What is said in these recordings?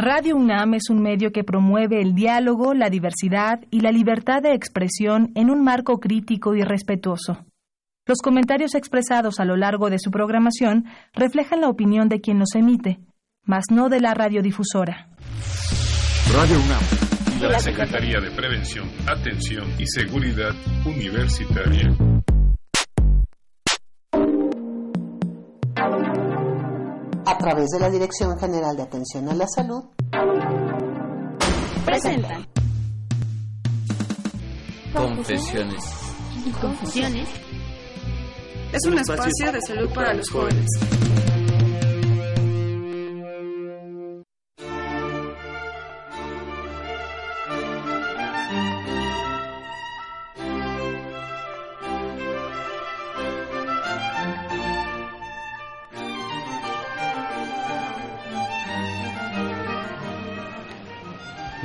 Radio UNAM es un medio que promueve el diálogo, la diversidad y la libertad de expresión en un marco crítico y respetuoso. Los comentarios expresados a lo largo de su programación reflejan la opinión de quien los emite, mas no de la radiodifusora. Radio UNAM y la Secretaría de Prevención, Atención y Seguridad Universitaria. A través de la Dirección General de Atención a la Salud, presentan Confesiones y confusiones. Es un espacio de salud para los jóvenes.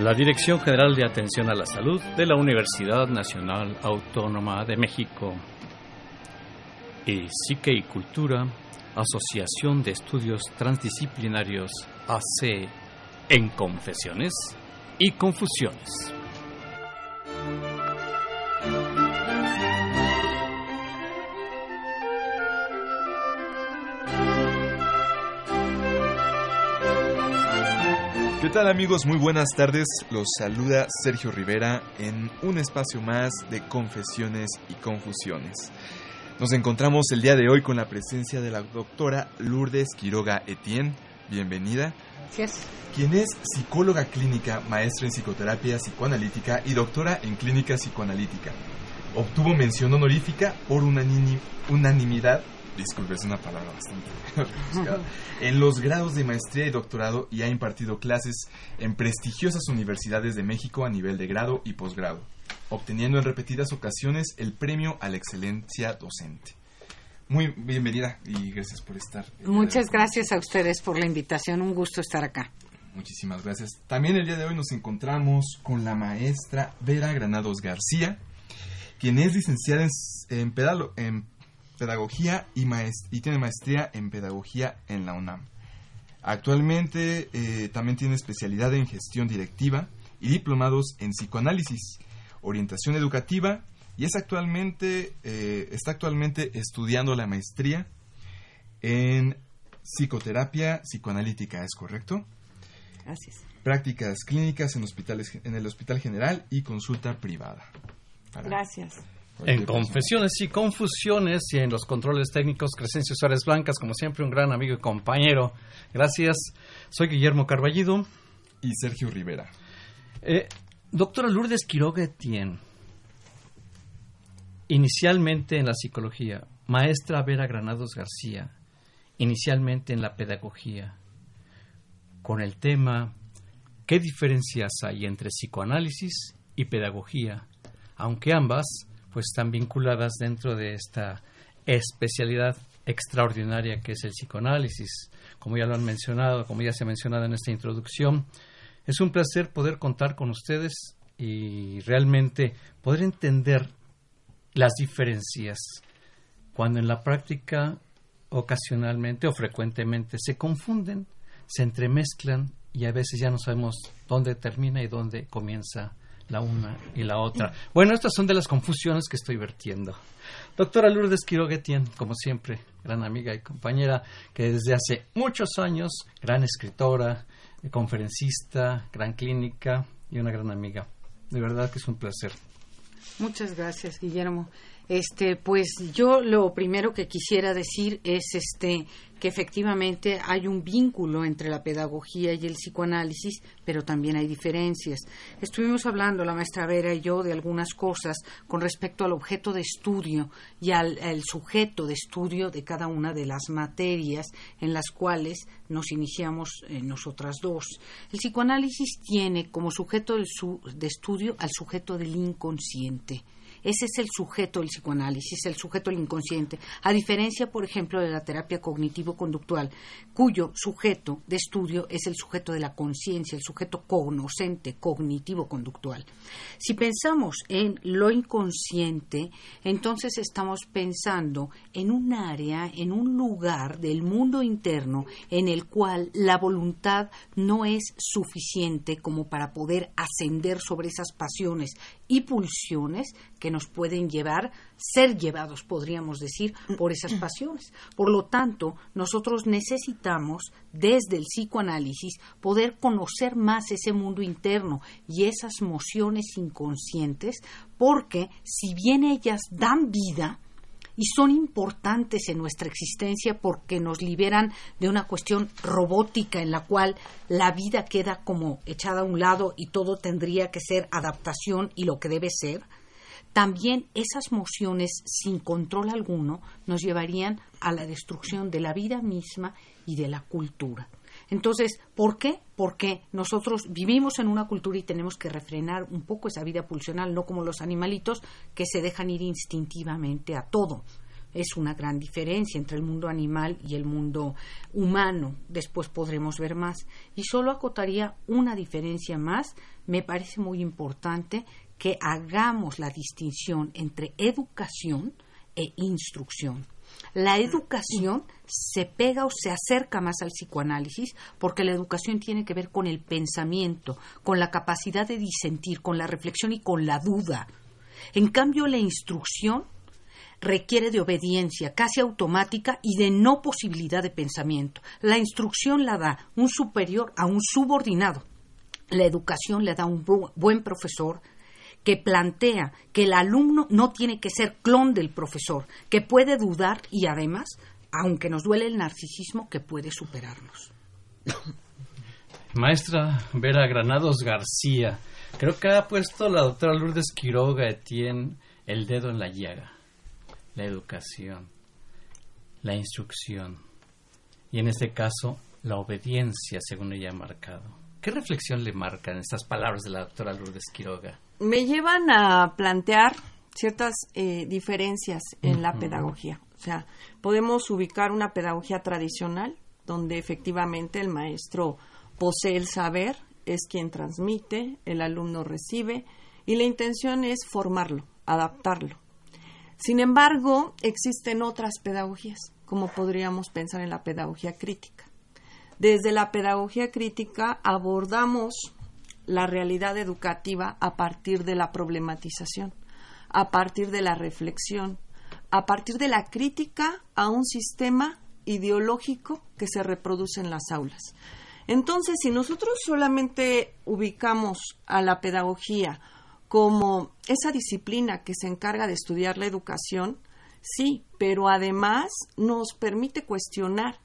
La Dirección General de Atención a la Salud de la Universidad Nacional Autónoma de México. Y Psique y Cultura, Asociación de Estudios Transdisciplinarios AC, en Confesiones y Confusiones. Tal amigos? Muy buenas tardes. Los saluda Sergio Rivera en un espacio más de confesiones y confusiones. Nos encontramos el día de hoy con la presencia de la doctora Lourdes Quiroga Etienne. Bienvenida. Gracias. Quien es psicóloga clínica, maestra en psicoterapia psicoanalítica y doctora en clínica psicoanalítica. Obtuvo mención honorífica por unanimidad disculpe, es una palabra bastante en los grados de maestría y doctorado y ha impartido clases en prestigiosas universidades de México a nivel de grado y posgrado, obteniendo en repetidas ocasiones el premio a la excelencia docente. Muy bienvenida y gracias por estar. Muchas gracias a ustedes por la invitación, un gusto estar acá. Muchísimas gracias. También el día de hoy nos encontramos con la maestra Vera Granados García, quien es licenciada en, en, pedalo, en pedagogía y, y, tiene maestría en pedagogía en la UNAM. Actualmente eh, también tiene especialidad en gestión directiva y diplomados en psicoanálisis, orientación educativa y es actualmente, eh, está actualmente estudiando la maestría en psicoterapia psicoanalítica, ¿es correcto? Gracias. Prácticas clínicas en, hospitales, en el Hospital General y consulta privada. Gracias. En confesiones y confusiones y en los controles técnicos, Crescencio Suárez Blancas, como siempre, un gran amigo y compañero. Gracias. Soy Guillermo Carballido. Y Sergio Rivera. Eh, doctora Lourdes Quiroga Etienne, inicialmente en la psicología, maestra Vera Granados García, inicialmente en la pedagogía, con el tema ¿qué diferencias hay entre psicoanálisis y pedagogía? Aunque ambas pues están vinculadas dentro de esta especialidad extraordinaria que es el psicoanálisis. Como ya lo han mencionado, como ya se ha mencionado en esta introducción, es un placer poder contar con ustedes y realmente poder entender las diferencias cuando en la práctica ocasionalmente o frecuentemente se confunden, se entremezclan y a veces ya no sabemos dónde termina y dónde comienza la una y la otra. Bueno, estas son de las confusiones que estoy vertiendo. Doctora Lourdes Quiroguetien, como siempre, gran amiga y compañera, que desde hace muchos años, gran escritora, conferencista, gran clínica y una gran amiga. De verdad que es un placer. Muchas gracias, Guillermo. Este, pues yo lo primero que quisiera decir es este que efectivamente hay un vínculo entre la pedagogía y el psicoanálisis, pero también hay diferencias. Estuvimos hablando la maestra Vera y yo de algunas cosas con respecto al objeto de estudio y al, sujeto de estudio de cada una de las materias en las cuales nos iniciamos eh, nosotras dos. El psicoanálisis tiene como sujeto de estudio al sujeto del inconsciente Ese es el sujeto del psicoanálisis, el sujeto del inconsciente. A diferencia, por ejemplo, de la terapia cognitivo-conductual, cuyo sujeto de estudio es el sujeto de la conciencia, el sujeto conocente, cognitivo-conductual. Si pensamos en lo inconsciente, entonces estamos pensando en un área, en un lugar del mundo interno en el cual la voluntad no es suficiente como para poder ascender sobre esas pasiones y pulsiones que nos pueden llevar, ser llevados, podríamos decir, por esas pasiones. Por lo tanto, nosotros necesitamos, desde el psicoanálisis, poder conocer más ese mundo interno y esas mociones inconscientes, porque si bien ellas dan vida, y son importantes en nuestra existencia porque nos liberan de una cuestión robótica en la cual la vida queda como echada a un lado y todo tendría que ser adaptación y lo que debe ser, también esas mociones sin control alguno nos llevarían a la destrucción de la vida misma y de la cultura. Entonces, ¿por qué? Porque nosotros vivimos en una cultura y tenemos que refrenar un poco esa vida pulsional, no como los animalitos que se dejan ir instintivamente a todo. Es una gran diferencia entre el mundo animal y el mundo humano. Después podremos ver más. Y solo acotaría una diferencia más. Me parece muy importante que hagamos la distinción entre educación e instrucción. La educación se pega o se acerca más al psicoanálisis porque la educación tiene que ver con el pensamiento, con la capacidad de disentir, con la reflexión y con la duda. En cambio, la instrucción requiere de obediencia casi automática y de no posibilidad de pensamiento. La instrucción la da un superior a un subordinado. La educación le da un buen profesor que plantea que el alumno no tiene que ser clon del profesor, que puede dudar y además, aunque nos duele el narcisismo, que puede superarnos. Maestra Vera Granados García, creo que ha puesto la doctora Lourdes Quiroga Etienne el dedo en la llaga. La educación, la instrucción y en este caso la obediencia, según ella ha marcado. ¿Qué reflexión le marcan estas palabras de la doctora Lourdes Quiroga? Me llevan a plantear ciertas eh, diferencias en la pedagogía. O sea, podemos ubicar una pedagogía tradicional, donde efectivamente el maestro posee el saber, es quien transmite, el alumno recibe, y la intención es formarlo, adaptarlo. Sin embargo, existen otras pedagogías, como podríamos pensar en la pedagogía crítica. Desde la pedagogía crítica abordamos la realidad educativa a partir de la problematización, a partir de la reflexión, a partir de la crítica a un sistema ideológico que se reproduce en las aulas. Entonces, si nosotros solamente ubicamos a la pedagogía como esa disciplina que se encarga de estudiar la educación, sí, pero además nos permite cuestionar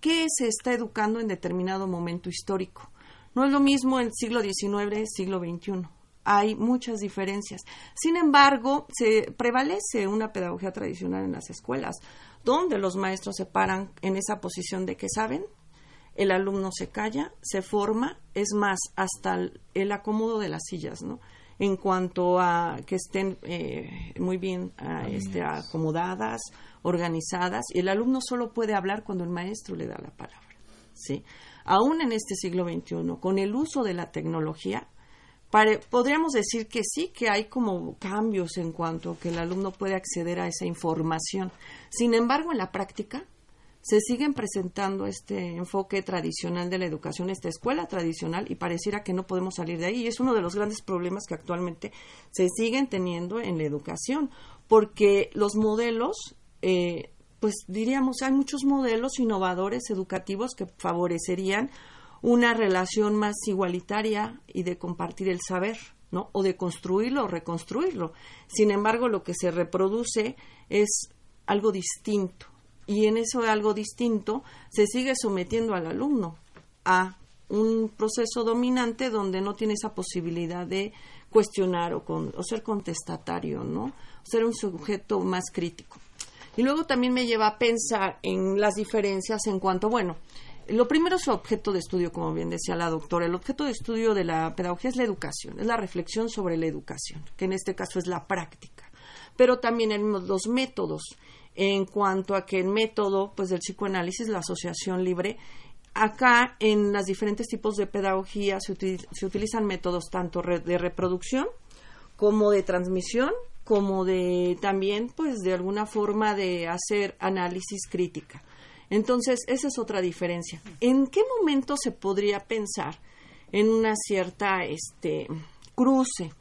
qué se está educando en determinado momento histórico. No es lo mismo el siglo XIX, siglo XXI. Hay muchas diferencias. Sin embargo, se prevalece una pedagogía tradicional en las escuelas, donde los maestros se paran en esa posición de que saben, el alumno se calla, se forma, es más, hasta el, acomodo de las sillas, ¿no? En cuanto a que estén eh, muy bien este, acomodadas, organizadas, y el alumno solo puede hablar cuando el maestro le da la palabra, ¿sí? Aún en este siglo XXI, con el uso de la tecnología, podríamos decir que sí, que hay como cambios en cuanto a que el alumno puede acceder a esa información. Sin embargo, en la práctica se siguen presentando este enfoque tradicional de la educación, esta escuela tradicional, y pareciera que no podemos salir de ahí. Y es uno de los grandes problemas que actualmente se siguen teniendo en la educación, porque los modelos eh, pues diríamos, hay muchos modelos innovadores educativos que favorecerían una relación más igualitaria y de compartir el saber, ¿no? O de construirlo o reconstruirlo. Sin embargo, lo que se reproduce es algo distinto. Y en eso algo distinto se sigue sometiendo al alumno a un proceso dominante donde no tiene esa posibilidad de cuestionar o, o ser contestatario, ¿no? Ser un sujeto más crítico. Y luego también me lleva a pensar en las diferencias en cuanto, bueno, lo primero es su objeto de estudio, como bien decía la doctora. El objeto de estudio de la pedagogía es la educación, es la reflexión sobre la educación, que en este caso es la práctica. pero también en los métodos. En cuanto a que el método pues, del psicoanálisis, la asociación libre, acá en los diferentes tipos de pedagogía se, se utilizan métodos tanto de reproducción como de transmisión, como de también, pues, de alguna forma de hacer análisis crítica. Entonces, esa es otra diferencia. ¿En qué momento se podría pensar en una cierta este, cruce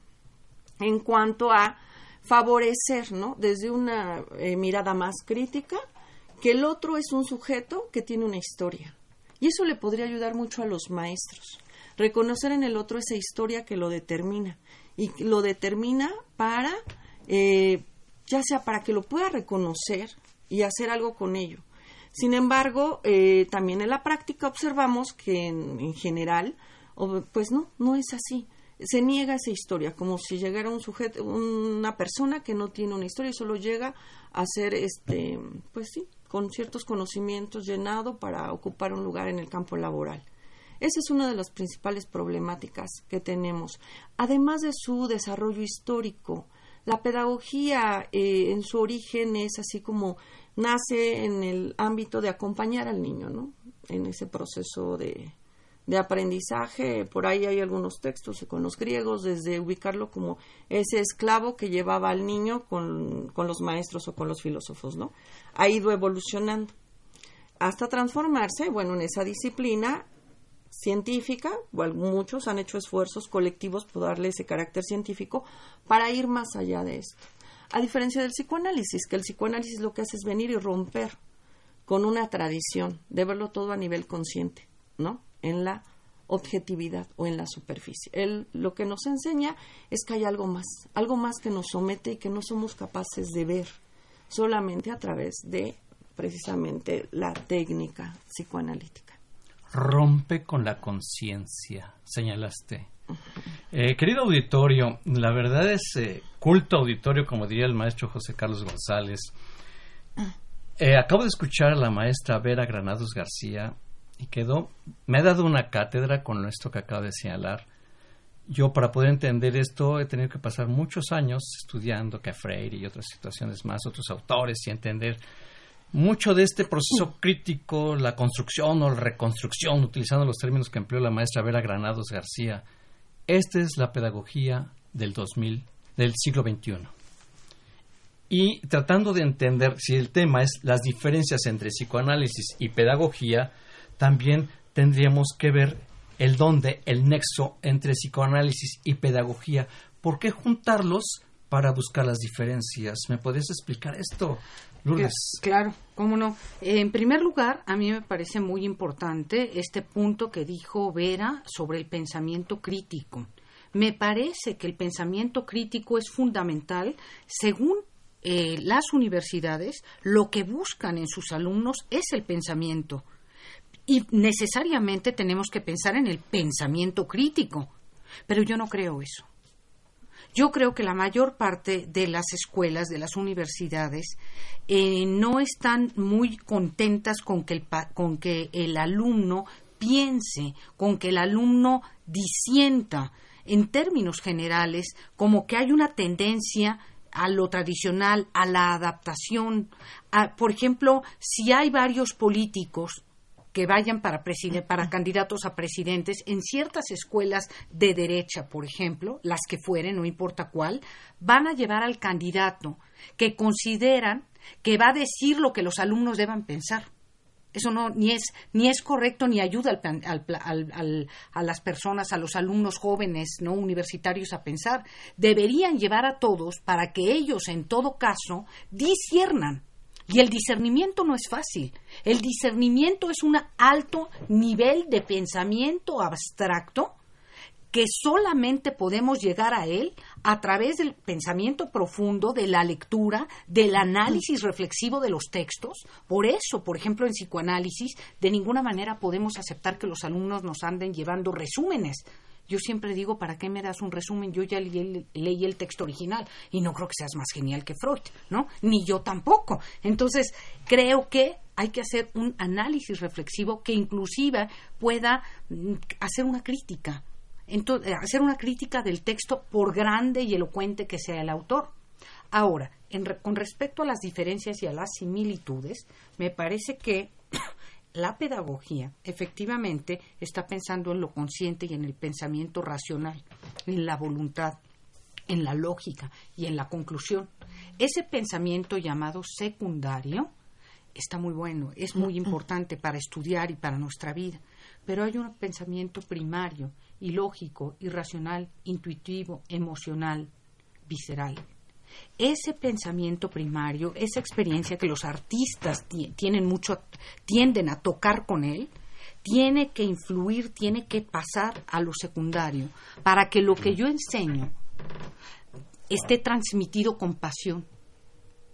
en cuanto a favorecer, ¿no? Desde una eh, mirada más crítica, que el otro es un sujeto que tiene una historia. Y eso le podría ayudar mucho a los maestros. Reconocer en el otro esa historia que lo determina. Y lo determina para, eh, ya sea para que lo pueda reconocer y hacer algo con ello. Sin embargo, eh, también en la práctica observamos que en, general, pues no, no es así. Se niega esa historia, como si llegara un sujeto, una persona que no tiene una historia y solo llega a ser, este, pues sí, con ciertos conocimientos llenado para ocupar un lugar en el campo laboral. Esa es una de las principales problemáticas que tenemos. Además de su desarrollo histórico, la pedagogía eh, en su origen es así como nace en el ámbito de acompañar al niño, ¿no? En ese proceso de, de aprendizaje. Por ahí hay algunos textos con los griegos, desde ubicarlo como ese esclavo que llevaba al niño con, con los maestros o con los filósofos, ¿no? Ha ido evolucionando hasta transformarse, bueno, en esa disciplina científica, bueno, muchos han hecho esfuerzos colectivos por darle ese carácter científico para ir más allá de esto. A diferencia del psicoanálisis, que el psicoanálisis lo que hace es venir y romper con una tradición, de verlo todo a nivel consciente, ¿no? En la objetividad o en la superficie. Él lo que nos enseña es que hay algo más, algo más que nos somete y que no somos capaces de ver solamente a través de precisamente la técnica psicoanalítica. Rompe con la conciencia, señalaste. Eh, querido auditorio, la verdad es eh, culto auditorio, como diría el maestro José Carlos González. Eh, acabo de escuchar a la maestra Vera Granados García y quedó, me ha dado una cátedra con esto que acabo de señalar. Yo para poder entender esto he tenido que pasar muchos años estudiando que Freire y otras situaciones más, otros autores y entender mucho de este proceso crítico, la construcción o la reconstrucción, utilizando los términos que empleó la maestra Vera Granados García, esta es la pedagogía del 2000, del siglo XXI. Y tratando de entender si el tema es las diferencias entre psicoanálisis y pedagogía, también tendríamos que ver el dónde, el nexo entre psicoanálisis y pedagogía. ¿Por qué juntarlos para buscar las diferencias? ¿Me podrías explicar esto, Claro, cómo no. En primer lugar, a mí me parece muy importante este punto que dijo Vera sobre el pensamiento crítico. Me parece que el pensamiento crítico es fundamental según eh, las universidades, lo que buscan en sus alumnos es el pensamiento. Y necesariamente tenemos que pensar en el pensamiento crítico. Pero yo no creo eso. Yo creo que la mayor parte de las escuelas, de las universidades, eh, no están muy contentas con que, el, con que el alumno piense, con que el alumno disienta en términos generales como que hay una tendencia a lo tradicional, a la adaptación. por ejemplo, si hay varios políticos que vayan para, para candidatos a presidentes en ciertas escuelas de derecha, por ejemplo, las que fueren, no importa cuál, van a llevar al candidato que consideran que va a decir lo que los alumnos deban pensar. Eso no ni es ni es correcto ni ayuda a las personas, a los alumnos jóvenes, no universitarios a pensar. Deberían llevar a todos para que ellos, en todo caso, disciernan. Y el discernimiento no es fácil. El discernimiento es un alto nivel de pensamiento abstracto que solamente podemos llegar a él a través del pensamiento profundo, de la lectura, del análisis reflexivo de los textos. Por eso, por ejemplo, en psicoanálisis, de ninguna manera podemos aceptar que los alumnos nos anden llevando resúmenes. Yo siempre digo, ¿para qué me das un resumen? Yo ya leí, el texto original y no creo que seas más genial que Freud, ¿no? Ni yo tampoco. Entonces, creo que hay que hacer un análisis reflexivo que inclusive pueda mm, hacer una crítica entonces, hacer una crítica del texto por grande y elocuente que sea el autor. Ahora, con respecto a las diferencias y a las similitudes, me parece que la pedagogía efectivamente está pensando en lo consciente y en el pensamiento racional, en la voluntad, en la lógica y en la conclusión. Ese pensamiento llamado secundario está muy bueno, es muy importante para estudiar y para nuestra vida, pero hay un pensamiento primario y lógico y racional, intuitivo, emocional, visceral. Ese pensamiento primario, esa experiencia que los artistas tienen mucho, tienden a tocar con él, tiene que influir, tiene que pasar a lo secundario, para que lo que yo enseño esté transmitido con pasión,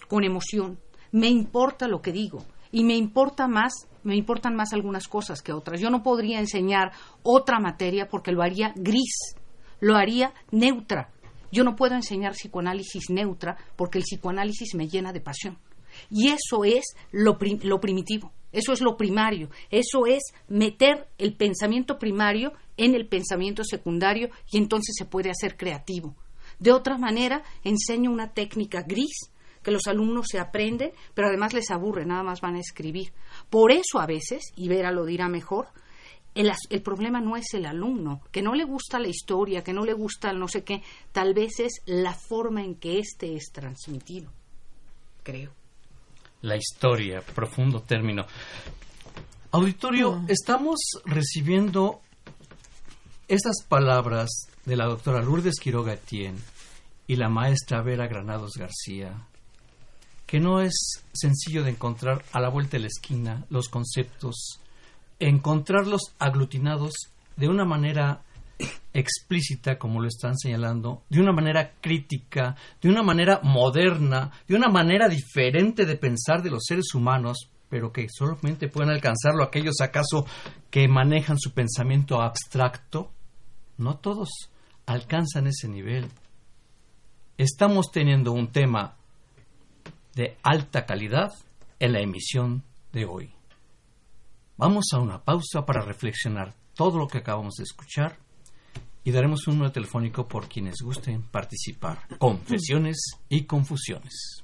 con emoción. Me importa lo que digo y me importa más, me importan más algunas cosas que otras. Yo no podría enseñar otra materia porque lo haría gris, lo haría neutra. Yo no puedo enseñar psicoanálisis neutra porque el psicoanálisis me llena de pasión. Y eso es lo, lo primitivo, eso es lo primario, eso es meter el pensamiento primario en el pensamiento secundario y entonces se puede hacer creativo. De otra manera, enseño una técnica gris que los alumnos se aprenden, pero además les aburre, nada más van a escribir. Por eso a veces, y Vera lo dirá mejor, el, el, problema no es el alumno, que no le gusta la historia, que no le gusta el no sé qué, tal vez es la forma en que éste es transmitido, creo. La historia, profundo término. Auditorio, mm. estamos recibiendo estas palabras de la doctora Lourdes Quiroga Etienne y la maestra Vera Granados García, que no es sencillo de encontrar a la vuelta de la esquina los conceptos, encontrarlos aglutinados de una manera explícita, como lo están señalando, de una manera crítica, de una manera moderna, de una manera diferente de pensar de los seres humanos, pero que solamente pueden alcanzarlo aquellos acaso que manejan su pensamiento abstracto. No todos alcanzan ese nivel. Estamos teniendo un tema de alta calidad en la emisión de hoy. Vamos a una pausa para reflexionar todo lo que acabamos de escuchar y daremos un número telefónico por quienes gusten participar. Confesiones y confusiones.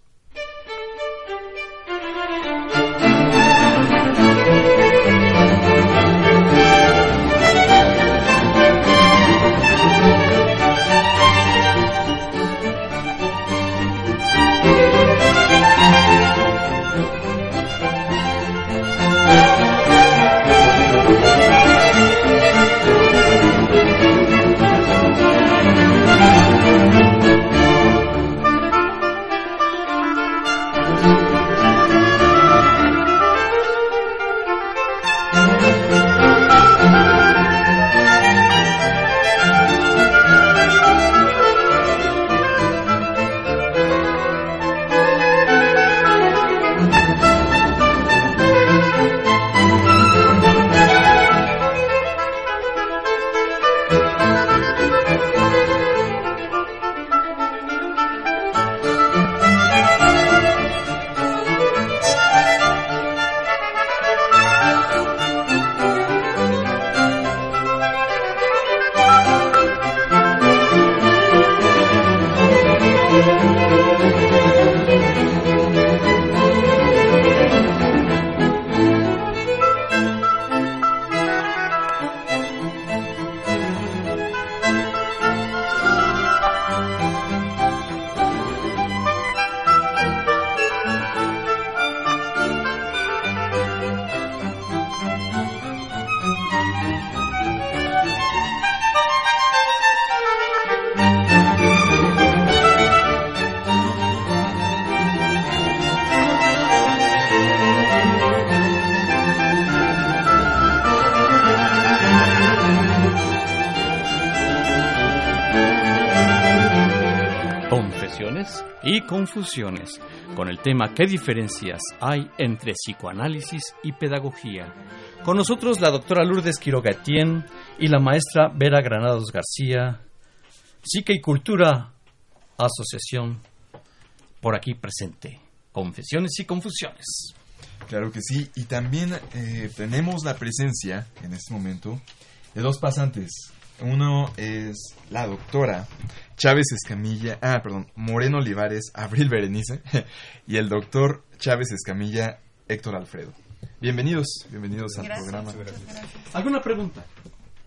Confusiones con el tema ¿Qué diferencias hay entre psicoanálisis y pedagogía? Con nosotros la doctora Lourdes Quiroga Etienne y la maestra Vera Granados García, Psique y Cultura, Asociación, por aquí presente. Confesiones y confusiones. Claro que sí, y también eh, tenemos la presencia en este momento de dos pasantes Uno es la doctora Chávez Escamilla, ah, perdón, Moreno Olivares, Abril Berenice, y el doctor Chávez Escamilla, Héctor Alfredo. Bienvenidos, bienvenidos al programa. ¿Alguna pregunta?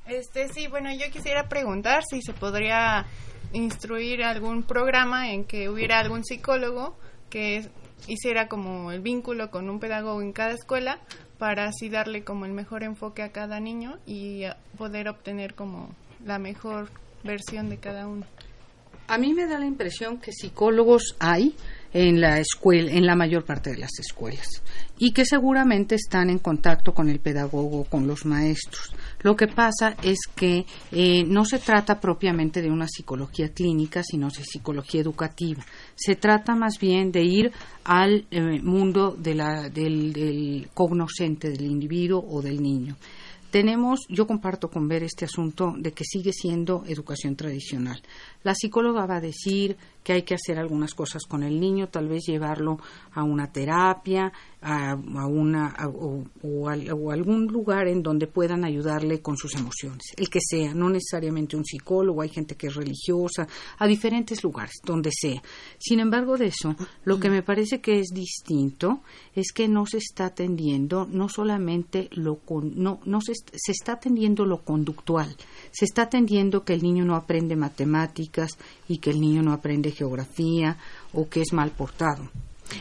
Este, sí, bueno, yo quisiera preguntar si se podría instruir algún programa en que hubiera algún psicólogo que hiciera como el vínculo con un pedagogo en cada escuela para así darle como el mejor enfoque a cada niño y poder obtener como la mejor versión de cada uno. A mí me da la impresión que psicólogos hay en la escuela, en la mayor parte de las escuelas, y que seguramente están en contacto con el pedagogo, con los maestros. Lo que pasa es que eh, no se trata propiamente de una psicología clínica, sino de psicología educativa. Se trata más bien de ir al eh, mundo de la, del, del cognoscente del individuo o del niño tenemos, yo comparto con ver este asunto de que sigue siendo educación tradicional. La psicóloga va a decir que hay que hacer algunas cosas con el niño, tal vez llevarlo a una terapia, a, una o, algún lugar en donde puedan ayudarle con sus emociones, el que sea, no necesariamente un psicólogo, hay gente que es religiosa, a diferentes lugares, donde sea. Sin embargo, de eso, lo que me parece que es distinto es que no se está atendiendo no solamente lo no, no se, se está atendiendo lo conductual, se está atendiendo que el niño no aprende matemáticas y que el niño no aprende geografía o que es mal portado.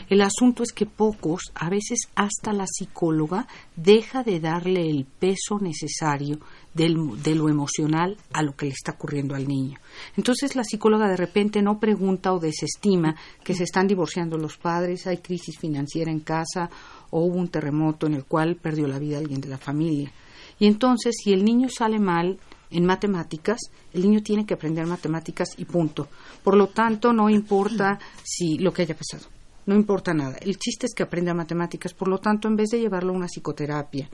El asunto es que pocos, a veces hasta la psicóloga, deja de darle el peso necesario de lo emocional a lo que le está ocurriendo al niño. Entonces la psicóloga de repente no pregunta o desestima que se están divorciando los padres, hay crisis financiera en casa o hubo un terremoto en el cual perdió la vida alguien de la familia. Y entonces, si el niño sale mal en matemáticas, el niño tiene que aprender matemáticas y punto. Por lo tanto, no importa si lo que haya pasado, no importa nada. El chiste es que aprenda matemáticas, por lo tanto, en vez de llevarlo a una psicoterapia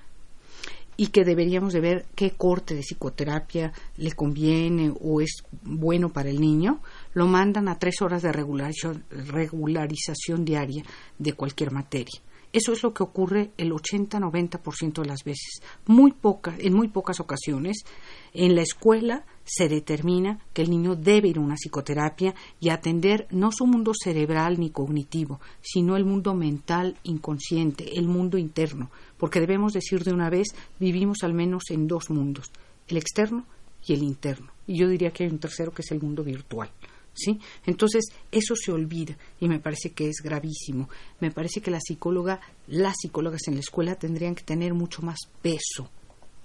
y que deberíamos de ver qué corte de psicoterapia le conviene o es bueno para el niño, lo mandan a tres horas de regularización diaria de cualquier materia. Eso es lo que ocurre el 80-90% de las veces. Muy poca, en muy pocas ocasiones, en la escuela se determina que el niño debe ir a una psicoterapia y atender no su mundo cerebral ni cognitivo, sino el mundo mental inconsciente, el mundo interno, porque debemos decir de una vez, vivimos al menos en dos mundos, el externo y el interno. Y yo diría que hay un tercero que es el mundo virtual. ¿Sí? Entonces, eso se olvida y me parece que es gravísimo. Me parece que la psicóloga, las psicólogas en la escuela tendrían que tener mucho más peso.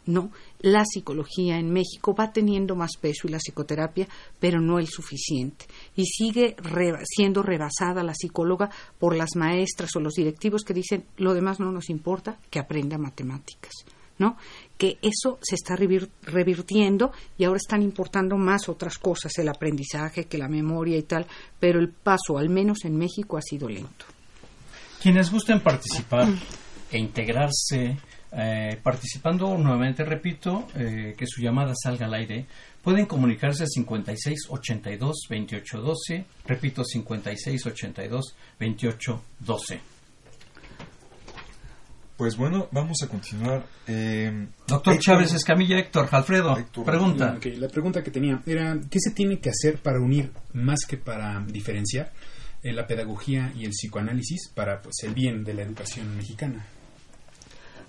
¿no? La psicología en México va teniendo más peso y la psicoterapia, pero no el suficiente. Y sigue siendo rebasada la psicóloga por las maestras o los directivos que dicen lo demás no nos importa, que aprenda matemáticas. ¿no? Que eso se está revirtiendo y ahora están importando más otras cosas, el aprendizaje, que la memoria y tal, pero el paso, al menos en México, ha sido lento. Quienes gusten participar e integrarse, eh, participando nuevamente, repito, eh, que su llamada salga al aire, pueden comunicarse a 56 82 28 12, repito, 56 82 28 12. Pues bueno, vamos a continuar. Eh, Doctor Chávez Escamilla, Héctor, Alfredo, pregunta. la pregunta que tenía era, ¿qué se tiene que hacer para unir, más que para diferenciar, eh, la pedagogía y el psicoanálisis para pues, el bien de la educación mexicana?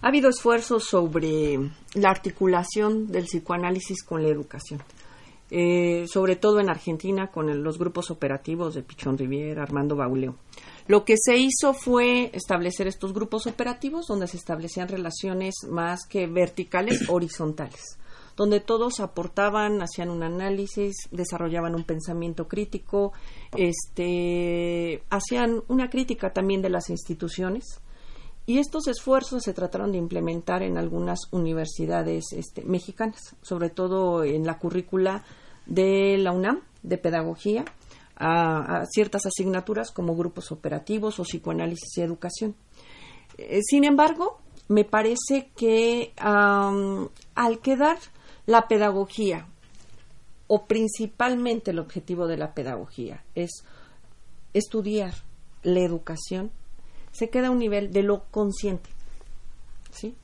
Ha habido esfuerzos sobre la articulación del psicoanálisis con la educación. Eh, sobre todo en Argentina con los grupos operativos de Pichón Riviera, Armando Bauleo. Lo que se hizo fue establecer estos grupos operativos donde se establecían relaciones más que verticales, horizontales, donde todos aportaban, hacían un análisis, desarrollaban un pensamiento crítico, este, hacían una crítica también de las instituciones. Y estos esfuerzos se trataron de implementar en algunas universidades este, mexicanas, sobre todo en la currícula de la UNAM de pedagogía a, ciertas asignaturas como grupos operativos o psicoanálisis y educación. Eh, sin embargo, me parece que al quedar la pedagogía, o principalmente el objetivo de la pedagogía, es estudiar la educación, se queda a un nivel de lo consciente. ¿sí?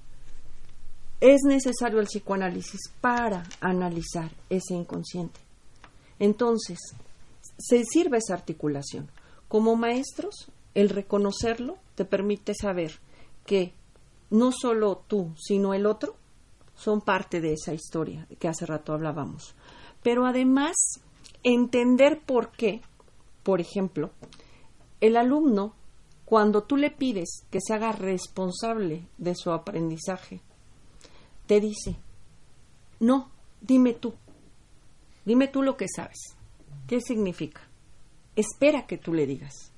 Es necesario el psicoanálisis para analizar ese inconsciente. Entonces, se sirve esa articulación. Como maestros, el reconocerlo te permite saber que no solo tú, sino el otro son parte de esa historia que hace rato hablábamos. Pero además, entender por qué, por ejemplo, el alumno, cuando tú le pides que se haga responsable de su aprendizaje, te dice, no, dime tú, dime tú lo que sabes. ¿Qué significa? Espera que tú le digas.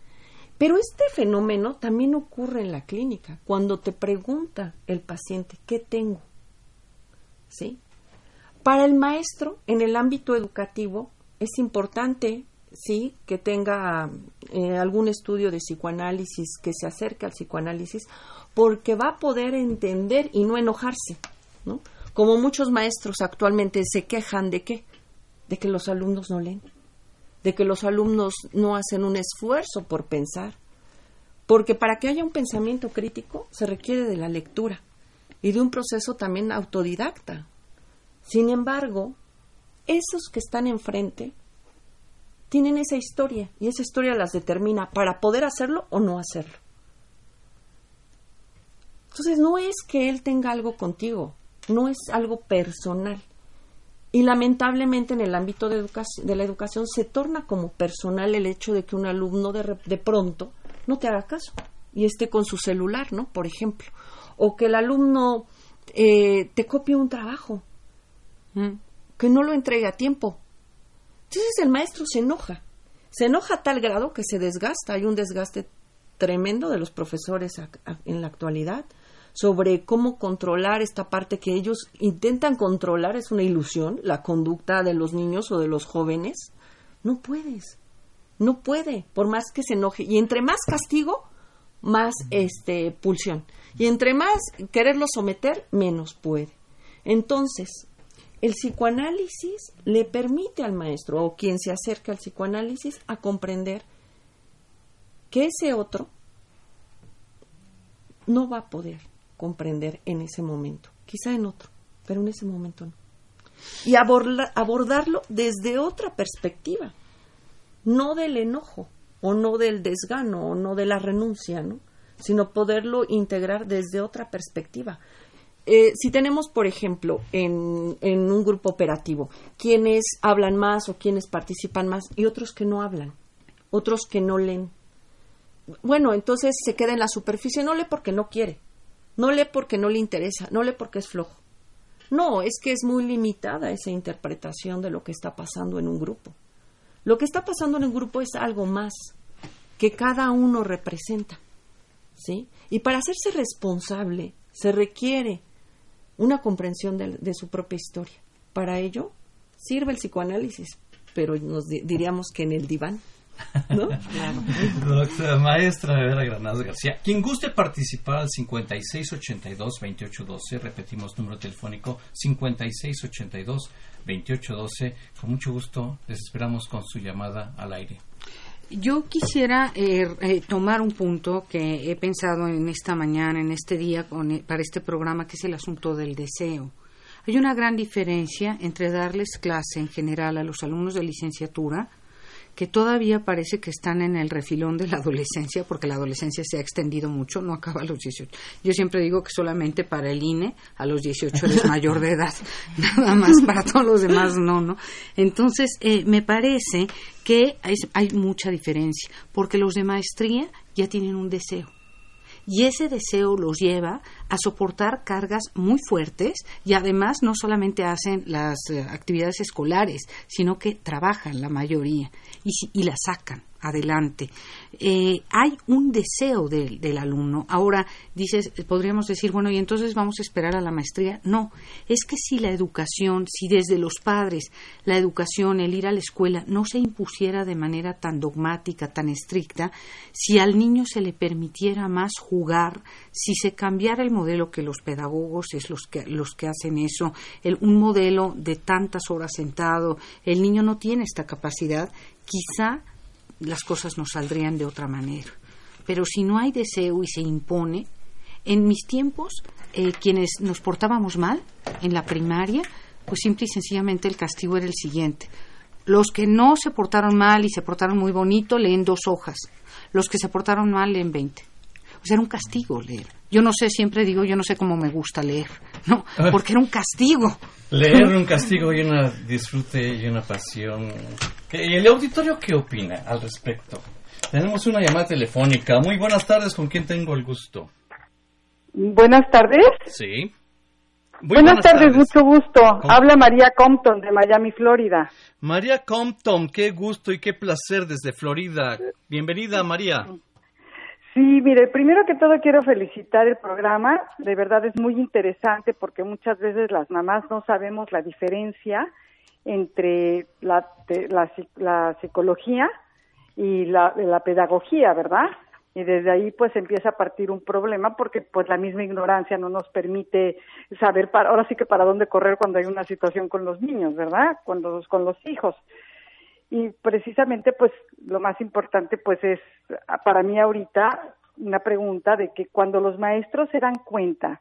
Pero este fenómeno también ocurre en la clínica, cuando te pregunta el paciente, ¿qué tengo? ¿Sí? Para el maestro, en el ámbito educativo, es importante, sí, que tenga eh, algún estudio de psicoanálisis, que se acerque al psicoanálisis, porque va a poder entender y no enojarse, ¿no? Como muchos maestros actualmente se quejan de qué? De que los alumnos no leen de que los alumnos no hacen un esfuerzo por pensar, porque para que haya un pensamiento crítico se requiere de la lectura y de un proceso también autodidacta. Sin embargo, esos que están enfrente tienen esa historia y esa historia las determina para poder hacerlo o no hacerlo. Entonces no es que él tenga algo contigo, no es algo personal. Y lamentablemente en el ámbito de, de, la educación se torna como personal el hecho de que un alumno de, de, pronto no te haga caso y esté con su celular, ¿no? Por ejemplo. O que el alumno eh, te copie un trabajo, que no lo entregue a tiempo. Entonces el maestro se enoja. Se enoja a tal grado que se desgasta. Hay un desgaste tremendo de los profesores en la actualidad sobre cómo controlar esta parte que ellos intentan controlar, es una ilusión, la conducta de los niños o de los jóvenes. No puedes, no puede, por más que se enoje. Y entre más castigo, más este, pulsión. Y entre más quererlo someter, menos puede. Entonces, el psicoanálisis le permite al maestro o quien se acerca al psicoanálisis a comprender que ese otro no va a poder comprender en ese momento, quizá en otro, pero en ese momento no. Y abordarlo desde otra perspectiva, no del enojo, o no del desgano, o no de la renuncia, ¿no? sino poderlo integrar desde otra perspectiva. Eh, si tenemos, por ejemplo, en, en, un grupo operativo, quienes hablan más o quienes participan más y otros que no hablan, otros que no leen. Bueno, entonces se queda en la superficie, no lee porque no quiere, no lee porque no le interesa, no lee porque es flojo. No, es que es muy limitada esa interpretación de lo que está pasando en un grupo. Lo que está pasando en un grupo es algo más que cada uno representa. ¿Sí? Y para hacerse responsable se requiere una comprensión de, su propia historia. Para ello sirve el psicoanálisis, pero nos diríamos que en el diván. ¿No? Doctora maestra Vera Granados García. Quien guste participar al 5682-2812, repetimos número telefónico 5682-2812. Con mucho gusto les esperamos con su llamada al aire. Yo quisiera eh, eh, tomar un punto que he pensado en esta mañana, en este día, eh, para este programa, que es el asunto del deseo. Hay una gran diferencia entre darles clase en general a los alumnos de licenciatura que todavía parece que están en el refilón de la adolescencia, porque la adolescencia se ha extendido mucho, no acaba a los 18. Yo siempre digo que solamente para el INE a los 18 eres mayor de edad, nada más, para todos los demás no, ¿no? Entonces, eh, me parece que hay mucha diferencia, porque los de maestría ya tienen un deseo y ese deseo los lleva a soportar cargas muy fuertes y además no solamente hacen las eh, actividades escolares, sino que trabajan la mayoría y, y la sacan adelante. Eh, hay un deseo del alumno. Ahora, dices, podríamos decir, bueno, y entonces vamos a esperar a la maestría. No, es que si la educación, si desde los padres la educación, el ir a la escuela, no se impusiera de manera tan dogmática, tan estricta, si al niño se le permitiera más jugar, si se cambiara el modelo que los pedagogos es los que, los que hacen eso, el, un modelo de tantas horas sentado, el niño no tiene esta capacidad, quizá las cosas nos saldrían de otra manera. Pero si no hay deseo y se impone, en mis tiempos eh, quienes nos portábamos mal en la primaria, pues simple y sencillamente el castigo era el siguiente. Los que no se portaron mal y se portaron muy bonito leen dos hojas. Los que se portaron mal leen veinte. O sea, era un castigo leer. Yo no sé, siempre digo, yo no sé cómo me gusta leer, ¿no? Porque era un castigo. Leer un castigo y una disfrute y una pasión. ¿Y el auditorio qué opina al respecto? Tenemos una llamada telefónica. Muy buenas tardes, ¿con quién tengo el gusto? Buenas tardes. Sí. buenas, tardes, mucho gusto. Habla María Compton de Miami, Florida. María Compton, qué gusto y qué placer desde Florida. Bienvenida, María. Sí, mire, primero que todo quiero felicitar el programa. De verdad es muy interesante porque muchas veces las mamás no sabemos la diferencia entre la, la, psicología y la, la pedagogía, ¿verdad? y desde ahí pues empieza a partir un problema porque pues la misma ignorancia no nos permite saber para, ahora sí que para dónde correr cuando hay una situación con los niños, ¿verdad? Con los, con los hijos. Y precisamente pues lo más importante pues es para mí ahorita una pregunta de que cuando los maestros se dan cuenta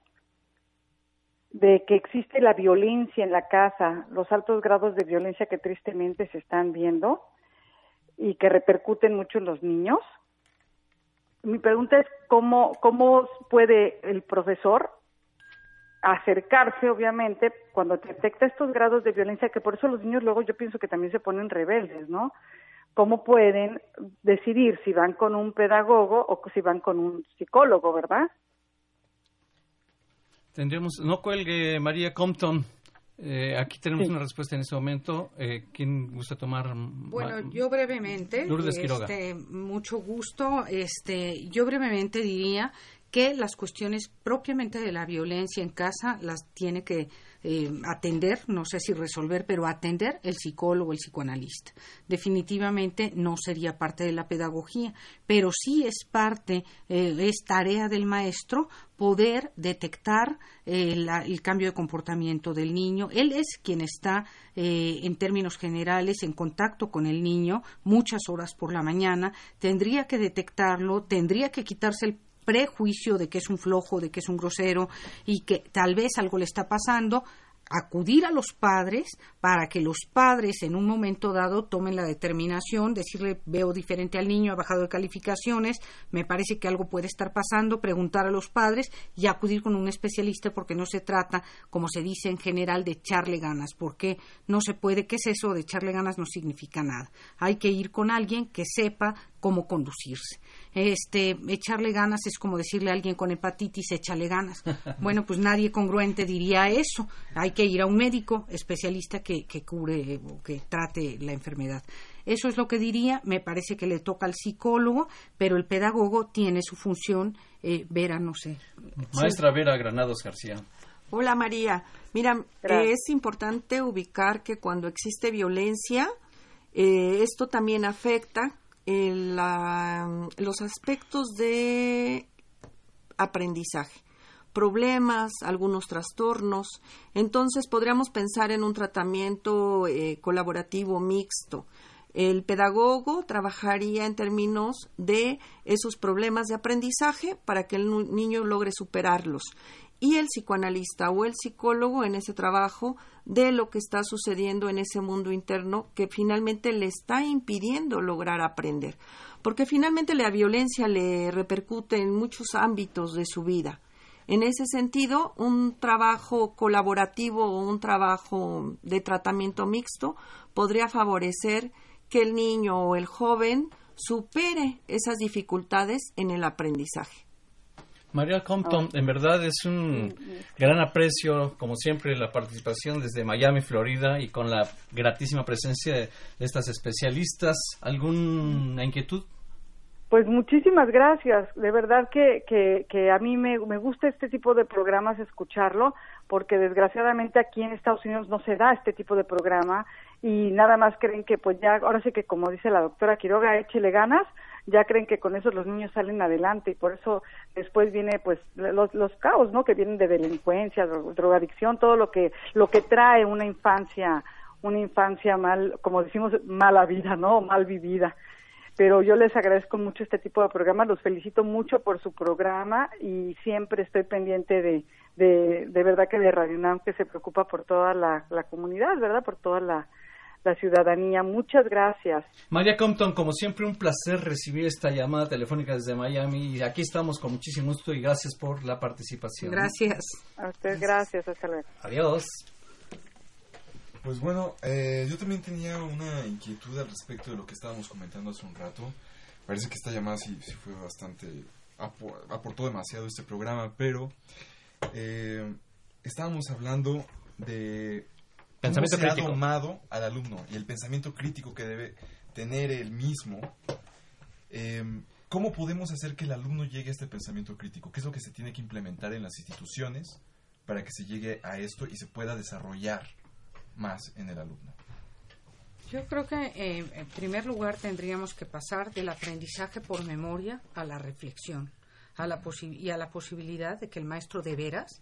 de que existe la violencia en la casa, los altos grados de violencia que tristemente se están viendo y que repercuten mucho en los niños, mi pregunta es cómo, cómo puede el profesor acercarse, obviamente, cuando detecta estos grados de violencia, que por eso los niños luego yo pienso que también se ponen rebeldes, ¿no? ¿Cómo pueden decidir si van con un pedagogo o si van con un psicólogo, verdad? Tendríamos, no cuelgue María Compton. Eh, aquí tenemos una respuesta en este momento. Eh, ¿Quién gusta tomar? Bueno, yo brevemente. Lourdes Quiroga. Este, mucho gusto. Este, yo brevemente diría que las cuestiones propiamente de la violencia en casa las tiene que eh, atender, no sé si resolver, pero atender el psicólogo, el psicoanalista. Definitivamente no sería parte de la pedagogía, pero sí es parte, eh, es tarea del maestro poder detectar eh, el cambio de comportamiento del niño. Él es quien está, en términos generales, en contacto con el niño muchas horas por la mañana, tendría que detectarlo, tendría que quitarse el prejuicio de que es un flojo, de que es un grosero y que tal vez algo le está pasando, acudir a los padres para que los padres en un momento dado tomen la determinación, decirle veo diferente al niño, ha bajado de calificaciones, me parece que algo puede estar pasando, preguntar a los padres y acudir con un especialista porque no se trata, como se dice en general, de echarle ganas, porque no se puede, ¿qué es eso? De echarle ganas no significa nada. Hay que ir con alguien que sepa cómo conducirse. Este, echarle ganas es como decirle a alguien con hepatitis, échale ganas. Bueno, pues nadie congruente diría eso. Hay que ir a un médico especialista que, que cure o que trate la enfermedad. Eso es lo que diría. Me parece que le toca al psicólogo, pero el pedagogo tiene su función. Eh, Vera, no sé. Maestra Vera Granados García. Hola María. Mira, es importante ubicar que cuando existe violencia, eh, esto también afecta los aspectos de aprendizaje problemas, algunos trastornos. Entonces podríamos pensar en un tratamiento eh, colaborativo mixto. El pedagogo trabajaría en términos de esos problemas de aprendizaje para que el niño logre superarlos y el psicoanalista o el psicólogo en ese trabajo de lo que está sucediendo en ese mundo interno que finalmente le está impidiendo lograr aprender. Porque finalmente la violencia le repercute en muchos ámbitos de su vida. En ese sentido, un trabajo colaborativo o un trabajo de tratamiento mixto podría favorecer que el niño o el joven supere esas dificultades en el aprendizaje. María Compton, en verdad es un gran aprecio, como siempre, la participación desde Miami, Florida, y con la gratísima presencia de estas especialistas. ¿Alguna inquietud? Pues muchísimas gracias. De verdad que, que, que a mí me, me, gusta este tipo de programas escucharlo, porque desgraciadamente aquí en Estados Unidos no se da este tipo de programa y nada más creen que pues ya, ahora sí que como dice la doctora Quiroga, échele ganas, ya creen que con eso los niños salen adelante y por eso después viene pues los, los caos, ¿no? Que vienen de delincuencia, drogadicción, todo lo que, lo que trae una infancia, una infancia mal, como decimos, mala vida, ¿no? Mal vivida. pero yo les agradezco mucho este tipo de programas, los felicito mucho por su programa y siempre estoy pendiente de, de, de verdad que de Radio UNAM que se preocupa por toda la, la comunidad, ¿verdad? Por toda la, la ciudadanía. Muchas gracias. María Compton, como siempre, un placer recibir esta llamada telefónica desde Miami. Y aquí estamos con muchísimo gusto y gracias por la participación. Gracias. A usted, gracias. Hasta luego. Adiós. Pues bueno, eh, yo también tenía una inquietud al respecto de lo que estábamos comentando hace un rato. Parece que esta llamada sí, sí fue bastante... apo- aportó demasiado este programa, pero eh, estábamos hablando de Pensamiento cómo se crítico. ha domado al alumno y el pensamiento crítico que debe tener él mismo. Eh, ¿Cómo podemos hacer que el alumno llegue a este pensamiento crítico? ¿Qué es lo que se tiene que implementar en las instituciones para que se llegue a esto y se pueda desarrollar más en el alumno? Yo creo que eh, en primer lugar tendríamos que pasar del aprendizaje por memoria a la reflexión a la y a la posibilidad de que el maestro de veras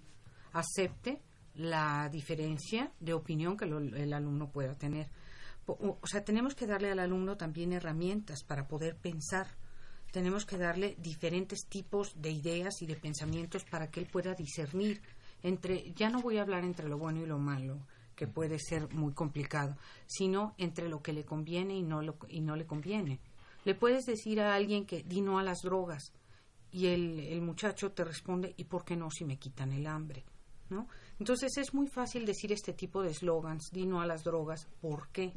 acepte la diferencia de opinión que el alumno pueda tener. O o sea, tenemos que darle al alumno también herramientas para poder pensar. Tenemos que darle diferentes tipos de ideas y de pensamientos para que él pueda discernir entre, ya no voy a hablar entre lo bueno y lo malo, que puede ser muy complicado, sino entre lo que le conviene y no, lo, y no le conviene. Le puedes decir a alguien que di no a las drogas y el, el muchacho te responde, ¿y por qué no si me quitan el hambre? ¿No? Entonces es muy fácil decir este tipo de slogans, di no a las drogas, ¿por qué?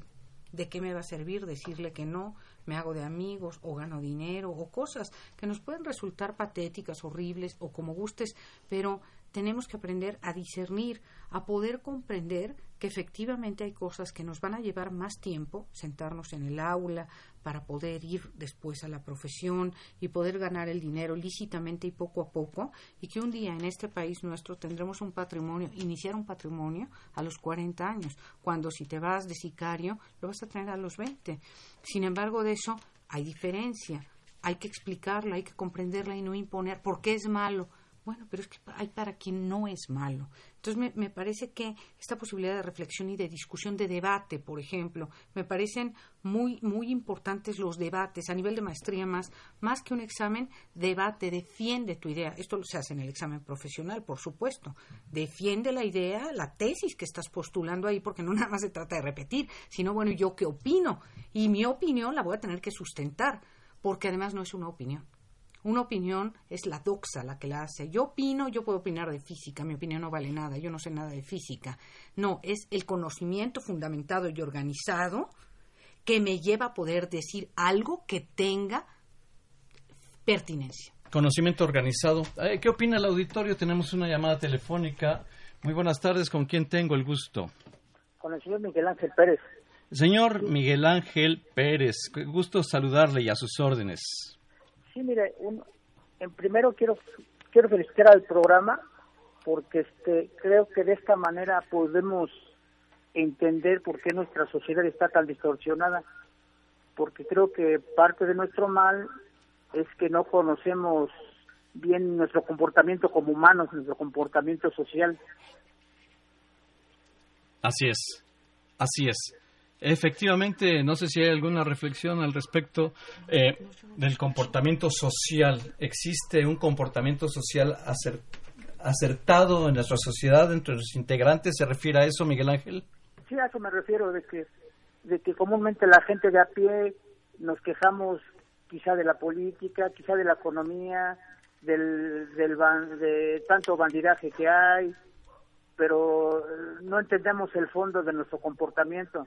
¿De qué me va a servir decirle que no? Me hago de amigos o gano dinero o cosas que nos pueden resultar patéticas, horribles o como gustes, pero tenemos que aprender a discernir, a poder comprender que efectivamente hay cosas que nos van a llevar más tiempo, sentarnos en el aula para poder ir después a la profesión y poder ganar el dinero lícitamente y poco a poco, y que un día en este país nuestro tendremos un patrimonio, iniciar un patrimonio a los 40 años, cuando si te vas de sicario lo vas a tener a los 20. Sin embargo, de eso hay diferencia, hay que explicarla, hay que comprenderla y no imponer por qué es malo. Bueno, pero es que hay para quien no es malo. Entonces, me, me parece que esta posibilidad de reflexión y de discusión, de debate, por ejemplo, me parecen muy, muy importantes los debates a nivel de maestría más, más que un examen, debate, defiende tu idea. Esto se hace en el examen profesional, por supuesto. Defiende la idea, la tesis que estás postulando ahí, porque no nada más se trata de repetir, sino, bueno, ¿yo qué opino? Y mi opinión la voy a tener que sustentar, porque además no es una opinión. Una opinión es la doxa la que la hace. Yo opino, yo puedo opinar de física, mi opinión no vale nada, yo no sé nada de física. No, es el conocimiento fundamentado y organizado que me lleva a poder decir algo que tenga pertinencia. Conocimiento organizado. Eh, ¿Qué opina el auditorio? Tenemos una llamada telefónica. Muy buenas tardes, ¿con quién tengo el gusto? Con el señor Miguel Ángel Pérez. Señor Miguel Ángel Pérez, gusto saludarle y a sus órdenes. Sí, mire, un- en primero quiero quiero felicitar al programa porque este creo que de esta manera podemos entender por qué nuestra sociedad está tan distorsionada, porque creo que parte de nuestro mal es que no conocemos bien nuestro comportamiento como humanos, nuestro comportamiento social. Así es, así es. Efectivamente, no sé si hay alguna reflexión al respecto eh, del comportamiento social. ¿Existe un comportamiento social acer- acertado en nuestra sociedad, entre los integrantes? ¿Se refiere a eso, Miguel Ángel? Sí, a eso me refiero, de que, de que comúnmente la gente de a pie nos quejamos quizá de la política, quizá de la economía, del, del ban- de tanto bandidaje que hay, pero no entendemos el fondo de nuestro comportamiento.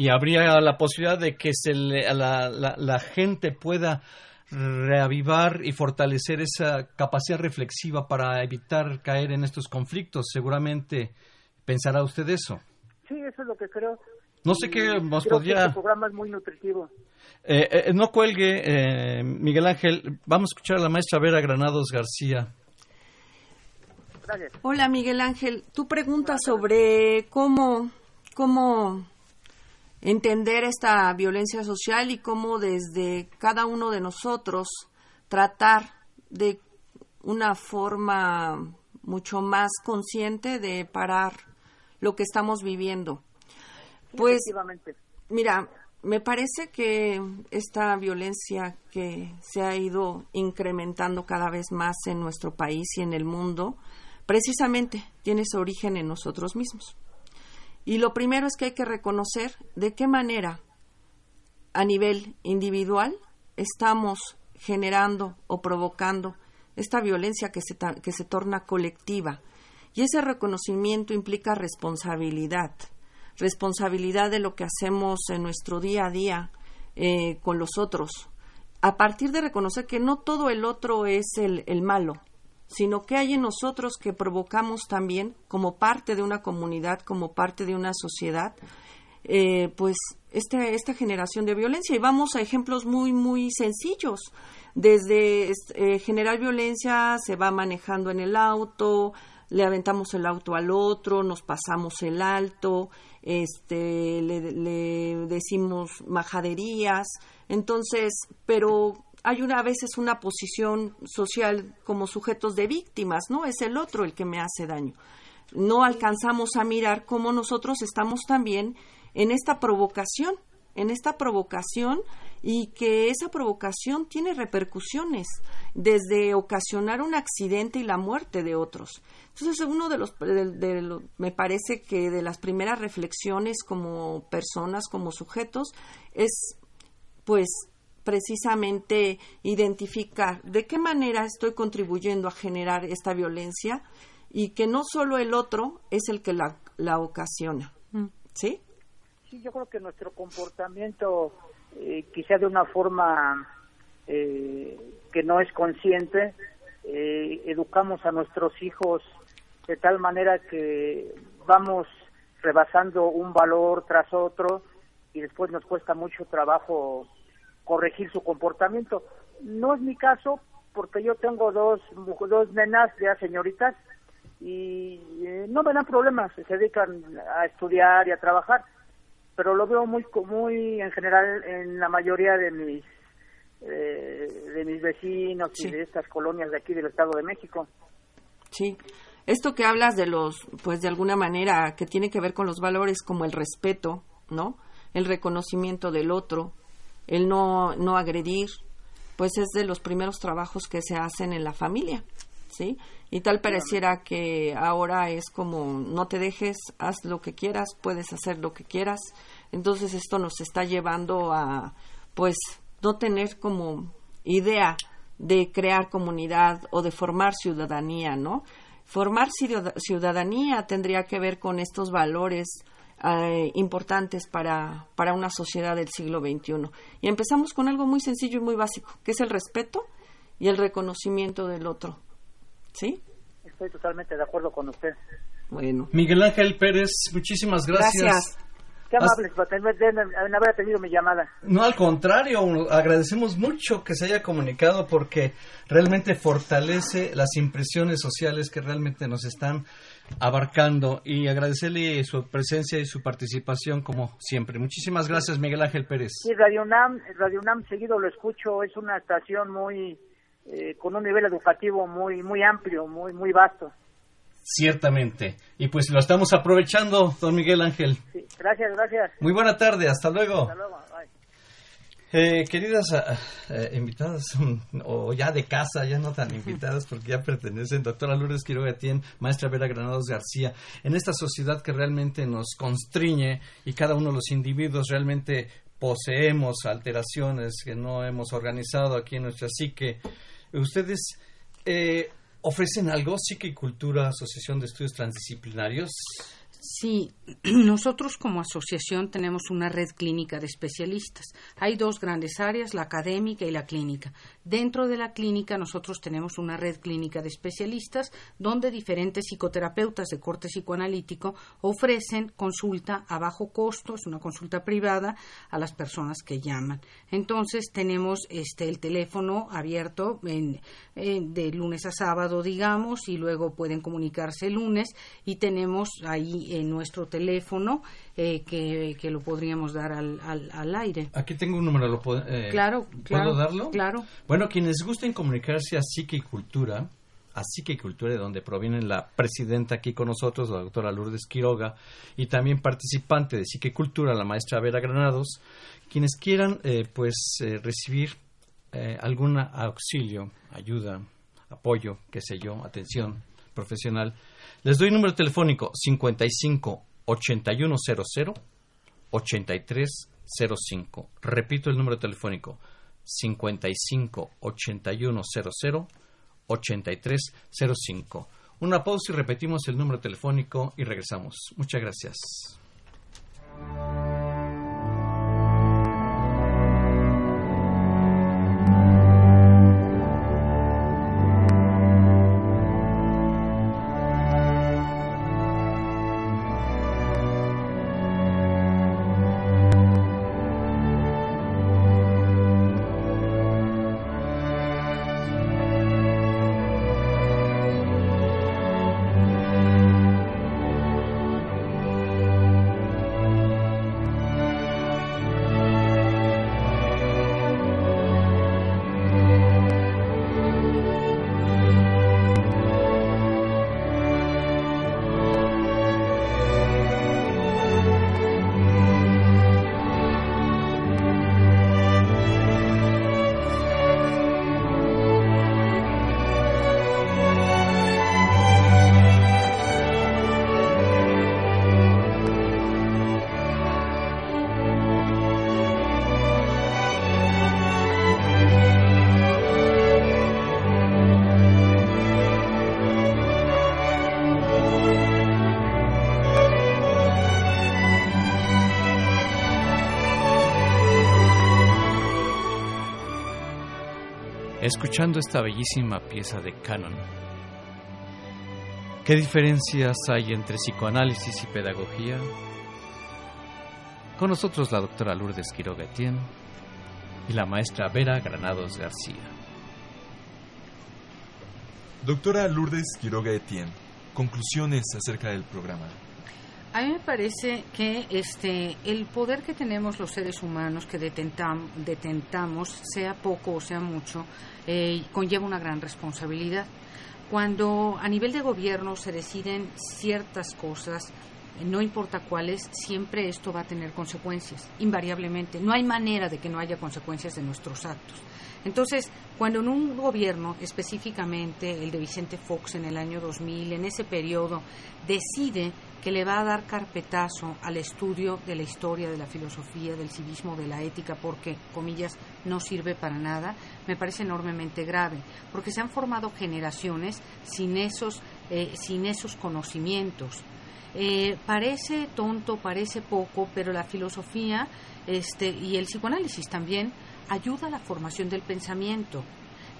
Y habría la posibilidad de que se le- a la, la- la gente pueda reavivar y fortalecer esa capacidad reflexiva para evitar caer en estos conflictos. Seguramente pensará usted eso. Sí, eso es lo que creo. No sé qué nos Creo que podría... este programa es muy nutritivo. Eh, eh, no cuelgue, eh, Miguel Ángel. Vamos a escuchar a la maestra Vera Granados García. Hola Miguel Ángel, tú preguntas sobre cómo, cómo entender esta violencia social y cómo desde cada uno de nosotros tratar de una forma mucho más consciente de parar lo que estamos viviendo. Pues, mira, me parece que esta violencia que se ha ido incrementando cada vez más en nuestro país y en el mundo, precisamente tiene su origen en nosotros mismos. Y lo primero es que hay que reconocer de qué manera a nivel individual estamos generando o provocando esta violencia que se, que se torna colectiva. Y ese reconocimiento implica responsabilidad, responsabilidad de lo que hacemos en nuestro día a día eh, con los otros, a partir de reconocer que no todo el otro es el, el malo, sino que hay en nosotros que provocamos también como parte de una comunidad, como parte de una sociedad, eh, pues este, esta generación de violencia. Y vamos a ejemplos muy, muy sencillos. Desde eh, generar violencia se va manejando en el auto, le aventamos el auto al otro, nos pasamos el alto, este, le, decimos majaderías. Entonces, pero hay una, a veces una posición social como sujetos de víctimas, ¿no? Es el otro el que me hace daño. No alcanzamos a mirar cómo nosotros estamos también en esta provocación, en esta provocación y que esa provocación tiene repercusiones desde ocasionar un accidente y la muerte de otros. Entonces, uno de los, me parece que de las primeras reflexiones como personas, como sujetos, es pues precisamente identificar de qué manera estoy contribuyendo a generar esta violencia y que no solo el otro es el que la, la ocasiona. Mm. ¿Sí? Sí, yo creo que nuestro comportamiento, eh, quizá de una forma eh, que no es consciente, eh, educamos a nuestros hijos de tal manera que vamos rebasando un valor tras otro y después nos cuesta mucho trabajo corregir su comportamiento. No es mi caso porque yo tengo dos, dos nenas ya señoritas y no me dan problemas, se dedican a estudiar y a trabajar pero lo veo muy muy en general en la mayoría de mis eh, de mis vecinos y de estas colonias de aquí del Estado de México. Sí. Esto que hablas de los, pues de alguna manera, que tiene que ver con los valores como el respeto, ¿no? El reconocimiento del otro, el no, no agredir, pues es de los primeros trabajos que se hacen en la familia, ¿sí? Y tal pareciera que ahora es como no te dejes, haz lo que quieras, puedes hacer lo que quieras. Entonces esto nos está llevando a pues no tener como idea de crear comunidad o de formar ciudadanía, ¿no? Formar ciudadanía tendría que ver con estos valores eh, importantes para, para una sociedad del siglo XXI. Y empezamos con algo muy sencillo y muy básico, que es el respeto y el reconocimiento del otro. ¿Sí? Estoy totalmente de acuerdo con usted. Bueno. Miguel Ángel Pérez, muchísimas gracias. Gracias. Qué amables por haber tenido mi llamada. No, al contrario, agradecemos mucho que se haya comunicado porque realmente fortalece las impresiones sociales que realmente nos están abarcando y agradecerle su presencia y su participación como siempre. Muchísimas gracias, Miguel Ángel Pérez. Sí, Radio UNAM, Radio UNAM seguido lo escucho, es una estación muy eh, con un nivel educativo muy muy amplio, muy muy vasto. Ciertamente. Y pues lo estamos aprovechando, don Miguel Ángel. Sí, gracias, gracias. Muy buena tarde, hasta luego. Hasta luego, eh, queridas ah, eh, invitadas, o ya de casa, ya no tan invitadas porque ya pertenecen, doctora Lourdes Quiroga Tien, maestra Vera Granados García, en esta sociedad que realmente nos constriñe y cada uno de los individuos realmente poseemos alteraciones que no hemos organizado aquí en nuestra psique. Ustedes eh, ¿Ofrecen algo, Psique y Cultura, Asociación de Estudios Transdisciplinarios? Sí, nosotros como asociación tenemos una red clínica de especialistas. Hay dos grandes áreas, la académica y la clínica. Dentro de la clínica nosotros tenemos una red clínica de especialistas donde diferentes psicoterapeutas de corte psicoanalítico ofrecen consulta a bajo costo, es una consulta privada a las personas que llaman. Entonces tenemos este el teléfono abierto de lunes a sábado, digamos, y luego pueden comunicarse el lunes y tenemos ahí en nuestro teléfono eh, que, lo podríamos dar al, al, aire. Aquí tengo un número, ¿lo eh, claro, claro, ¿puedo darlo? Claro. Bueno, quienes gusten comunicarse a Psique y Cultura, a Psiquicultura, de donde proviene la presidenta aquí con nosotros, la doctora Lourdes Quiroga, y también participante de Psiquicultura, la maestra Vera Granados, quienes quieran eh, pues eh, recibir eh, algún auxilio, ayuda, apoyo, qué sé yo, atención profesional. Les doy número telefónico 55 8100 8305. Repito el número telefónico 55 8100 8305. Una pausa y repetimos el número telefónico y regresamos. Muchas gracias. Esta bellísima pieza de Canon. ¿Qué diferencias hay entre psicoanálisis y pedagogía? Con nosotros la doctora Lourdes Quiroga Etienne y la maestra Vera Granados García. Doctora Lourdes Quiroga Etienne, conclusiones acerca del programa. A mí me parece que este el poder que tenemos los seres humanos que detentamos, sea poco o sea mucho, eh, conlleva una gran responsabilidad. Cuando a nivel de gobierno se deciden ciertas cosas, no importa cuáles, siempre esto va a tener consecuencias, invariablemente. No hay manera de que no haya consecuencias de nuestros actos. Entonces, cuando en un gobierno, específicamente el de Vicente Fox en el año 2000, en ese periodo, decide que le va a dar carpetazo al estudio de la historia, de la filosofía, del civismo, de la ética, porque, comillas, no sirve para nada, me parece enormemente grave, porque se han formado generaciones sin esos, eh, sin esos conocimientos. Eh, parece tonto, parece poco, pero la filosofía este, y el psicoanálisis también ayuda a la formación del pensamiento.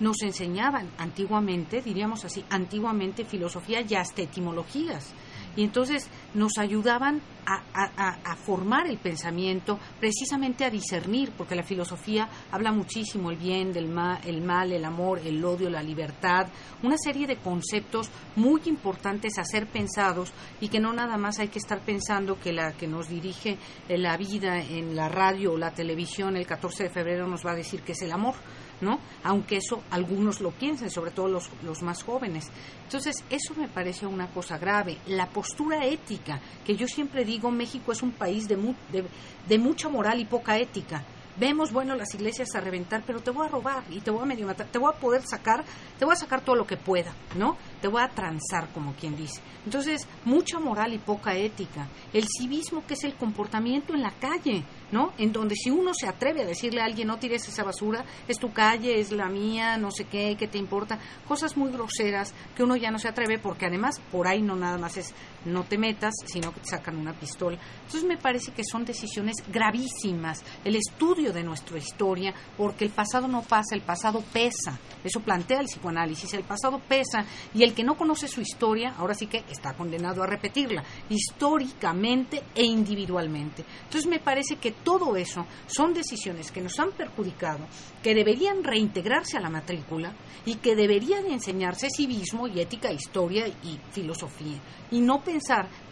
Nos enseñaban antiguamente, diríamos así, antiguamente filosofía y hasta etimologías y entonces nos ayudaban a, formar el pensamiento, precisamente a discernir, porque la filosofía habla muchísimo el bien, del mal, el mal, el amor, el odio, la libertad, una serie de conceptos muy importantes a ser pensados y que no nada más hay que estar pensando que la que nos dirige la vida en la radio o la televisión el 14 de febrero nos va a decir que es el amor ¿no? Aunque eso algunos lo piensen, sobre todo los, los más jóvenes. Entonces, eso me parece una cosa grave. La postura ética, que yo siempre digo, México es un país de, de, de mucha moral y poca ética vemos, bueno, las iglesias a reventar, pero te voy a robar y te voy a medio matar, te voy a poder sacar, te voy a sacar todo lo que pueda, ¿no? Te voy a transar, como quien dice. Entonces, mucha moral y poca ética. El civismo, que es el comportamiento en la calle, ¿no? En donde si uno se atreve a decirle a alguien, no tires esa basura, es tu calle, es la mía, no sé qué, qué te importa, cosas muy groseras que uno ya no se atreve porque además por ahí no nada más es no te metas, sino que te sacan una pistola. Entonces me parece que son decisiones gravísimas. El estudio de nuestra historia, porque el pasado no pasa, el pasado pesa. Eso plantea el psicoanálisis, el pasado pesa y el que no conoce su historia, ahora sí que está condenado a repetirla, históricamente e individualmente. Entonces me parece que todo eso son decisiones que nos han perjudicado, que deberían reintegrarse a la matrícula y que deberían enseñarse civismo y ética, historia y filosofía. Y no pensar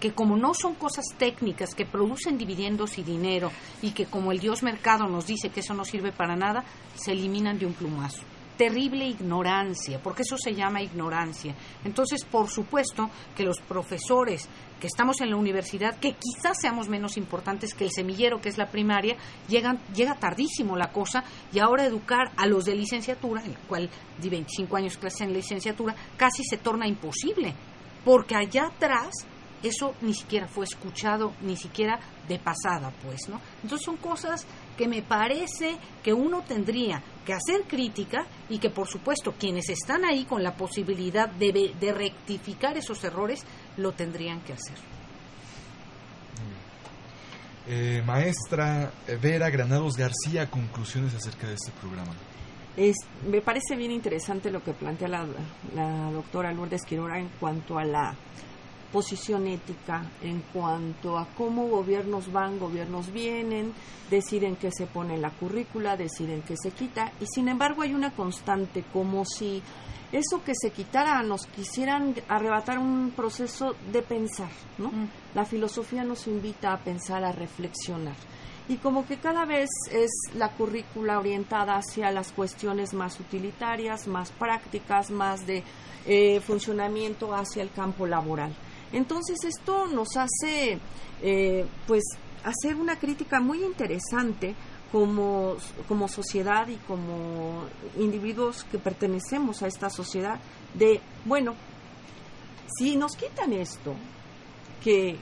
que como no son cosas técnicas que producen dividendos y dinero y que como el Dios mercado nos dice que eso no sirve para nada, se eliminan de un plumazo. terrible ignorancia, porque eso se llama ignorancia. Entonces, por supuesto que los profesores que estamos en la universidad, que quizás seamos menos importantes que el semillero, que es la primaria, llegan, llega tardísimo la cosa y ahora educar a los de licenciatura, el cual de 25 años clase en licenciatura, casi se torna imposible, porque allá atrás eso ni siquiera fue escuchado, ni siquiera de pasada, pues, ¿no? Entonces son cosas que me parece que uno tendría que hacer crítica y que, por supuesto, quienes están ahí con la posibilidad de, de rectificar esos errores, lo tendrían que hacer. Eh, maestra Vera Granados García, conclusiones acerca de este programa. Es, me parece bien interesante lo que plantea la, la doctora Lourdes Quirora en cuanto a la posición ética en cuanto a cómo gobiernos van, gobiernos vienen, deciden qué se pone en la currícula, deciden qué se quita, y sin embargo hay una constante, como si eso que se quitara nos quisieran arrebatar un proceso de pensar, ¿no? Mm. La filosofía nos invita a pensar, a reflexionar. Y como que cada vez es la currícula orientada hacia las cuestiones más utilitarias, más prácticas, más de eh, funcionamiento hacia el campo laboral. Entonces esto nos hace eh, pues hacer una crítica muy interesante como, como sociedad y como individuos que pertenecemos a esta sociedad de, bueno, si nos quitan esto, que,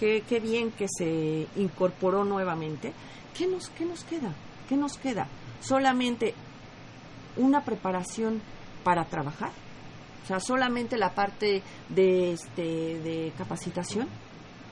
que, bien que se incorporó nuevamente, ¿qué nos, ¿qué nos queda? ¿Qué nos queda? ¿Solamente una preparación para trabajar? O sea, solamente la parte de, este, de capacitación,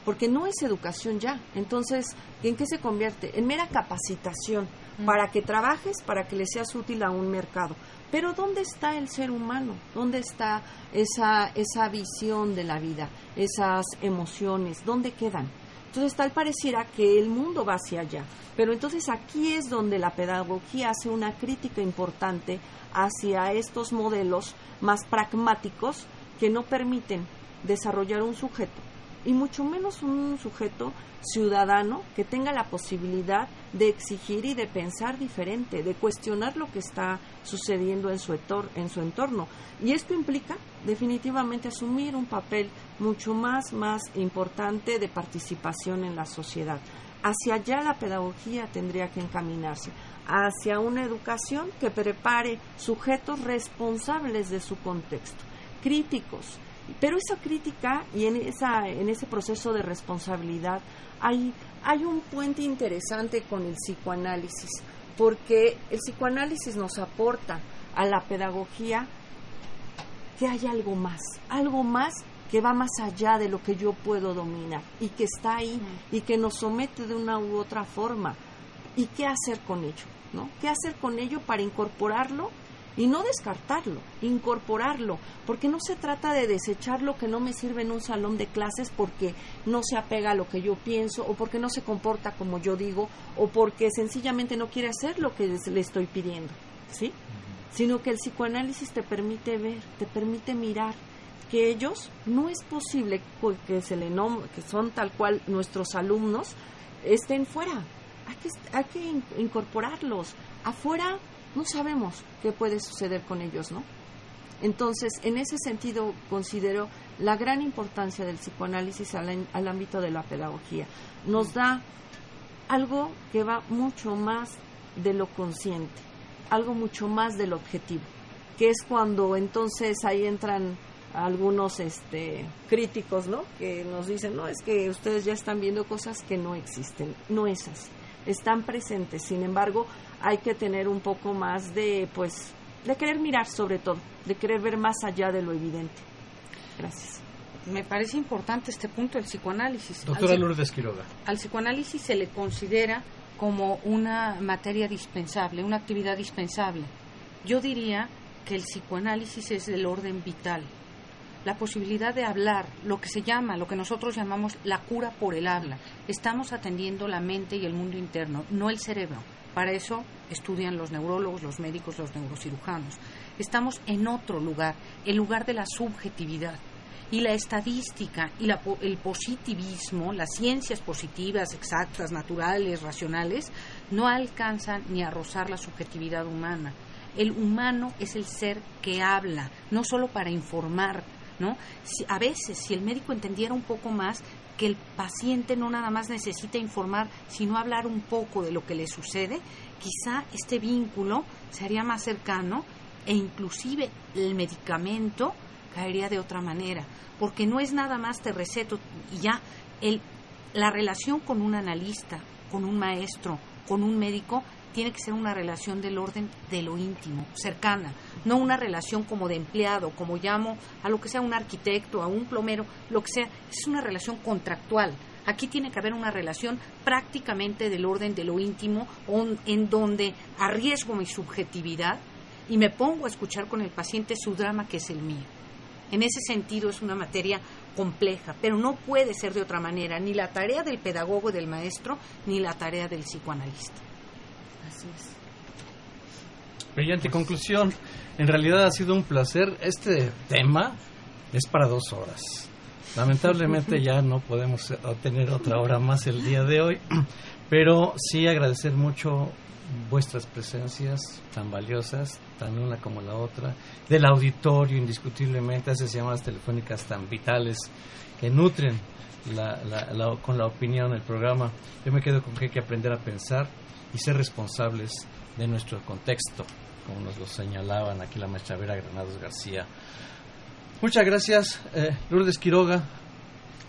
porque no es educación ya. Entonces, ¿en qué se convierte? En mera capacitación, mm. para que trabajes, para que le seas útil a un mercado. Pero ¿dónde está el ser humano? ¿Dónde está esa, esa visión de la vida, esas emociones? ¿Dónde quedan? Entonces tal pareciera que el mundo va hacia allá. Pero entonces aquí es donde la pedagogía hace una crítica importante hacia estos modelos más pragmáticos que no permiten desarrollar un sujeto y mucho menos un sujeto ciudadano que tenga la posibilidad de exigir y de pensar diferente, de cuestionar lo que está sucediendo en su, en su entorno. Y esto implica definitivamente asumir un papel mucho más, más importante de participación en la sociedad. Hacia allá la pedagogía tendría que encaminarse, hacia una educación que prepare sujetos responsables de su contexto, críticos. Pero esa crítica y en, esa, en ese proceso de responsabilidad hay, hay un puente interesante con el psicoanálisis, porque el psicoanálisis nos aporta a la pedagogía que hay algo más, algo más que va más allá de lo que yo puedo dominar y que está ahí y que nos somete de una u otra forma. ¿Y qué hacer con ello? ¿no? ¿Qué hacer con ello para incorporarlo y no descartarlo, incorporarlo, porque no se trata de desechar lo que no me sirve en un salón de clases porque no se apega a lo que yo pienso o porque no se comporta como yo digo o porque sencillamente no quiere hacer lo que le estoy pidiendo, ¿sí? Sino que el psicoanálisis te permite ver, te permite mirar que ellos no es posible que se le que son tal cual nuestros alumnos estén fuera. Hay que, hay que incorporarlos. Afuera no sabemos qué puede suceder con ellos, ¿no? Entonces, en ese sentido, considero la gran importancia del psicoanálisis al, al ámbito de la pedagogía. Nos da algo que va mucho más de lo consciente, algo mucho más del objetivo, que es cuando entonces ahí entran algunos este, críticos, ¿no? Que nos dicen, no, es que ustedes ya están viendo cosas que no existen. No es así. Están presentes. Sin embargo, hay que tener un poco más de, pues, de querer mirar sobre todo, de querer ver más allá de lo evidente. Gracias. Me parece importante este punto del psicoanálisis. Doctora Lourdes Quiroga. Al psicoanálisis se le considera como una materia dispensable, una actividad dispensable. Yo diría que el psicoanálisis es del orden vital, la posibilidad de hablar, lo que se llama, lo que nosotros llamamos la cura por el habla. Estamos atendiendo la mente y el mundo interno, no el cerebro. Para eso estudian los neurólogos, los médicos, los neurocirujanos. Estamos en otro lugar, el lugar de la subjetividad. Y la estadística y el positivismo, las ciencias positivas, exactas, naturales, racionales, no alcanzan ni a rozar la subjetividad humana el humano es el ser que habla, no solo para informar, ¿no? Si, a veces, si el médico entendiera un poco más que el paciente no nada más necesita informar, sino hablar un poco de lo que le sucede, quizá este vínculo sería más cercano e inclusive el medicamento caería de otra manera, porque no es nada más te receto y ya el, la relación con un analista, con un maestro, con un médico tiene que ser una relación del orden de lo íntimo, cercana, no una relación como de empleado, como llamo a lo que sea un arquitecto, a un plomero, lo que sea, es una relación contractual. Aquí tiene que haber una relación prácticamente del orden de lo íntimo, en donde arriesgo mi subjetividad y me pongo a escuchar con el paciente su drama que es el mío. En ese sentido es una materia compleja, pero no puede ser de otra manera, ni la tarea del pedagogo y del maestro, ni la tarea del psicoanalista. Así es. Brillante conclusión. En realidad ha sido un placer. Este tema es para dos horas. Lamentablemente ya no podemos tener otra hora más el día de hoy, pero sí agradecer mucho vuestras presencias tan valiosas, tan una como la otra, del auditorio indiscutiblemente, esas llamadas telefónicas tan vitales que nutren con la opinión del programa. Yo me quedo con que hay que aprender a pensar y ser responsables de nuestro contexto, como nos lo señalaban aquí la maestra Vera Granados García. Muchas gracias, eh, Lourdes Quiroga.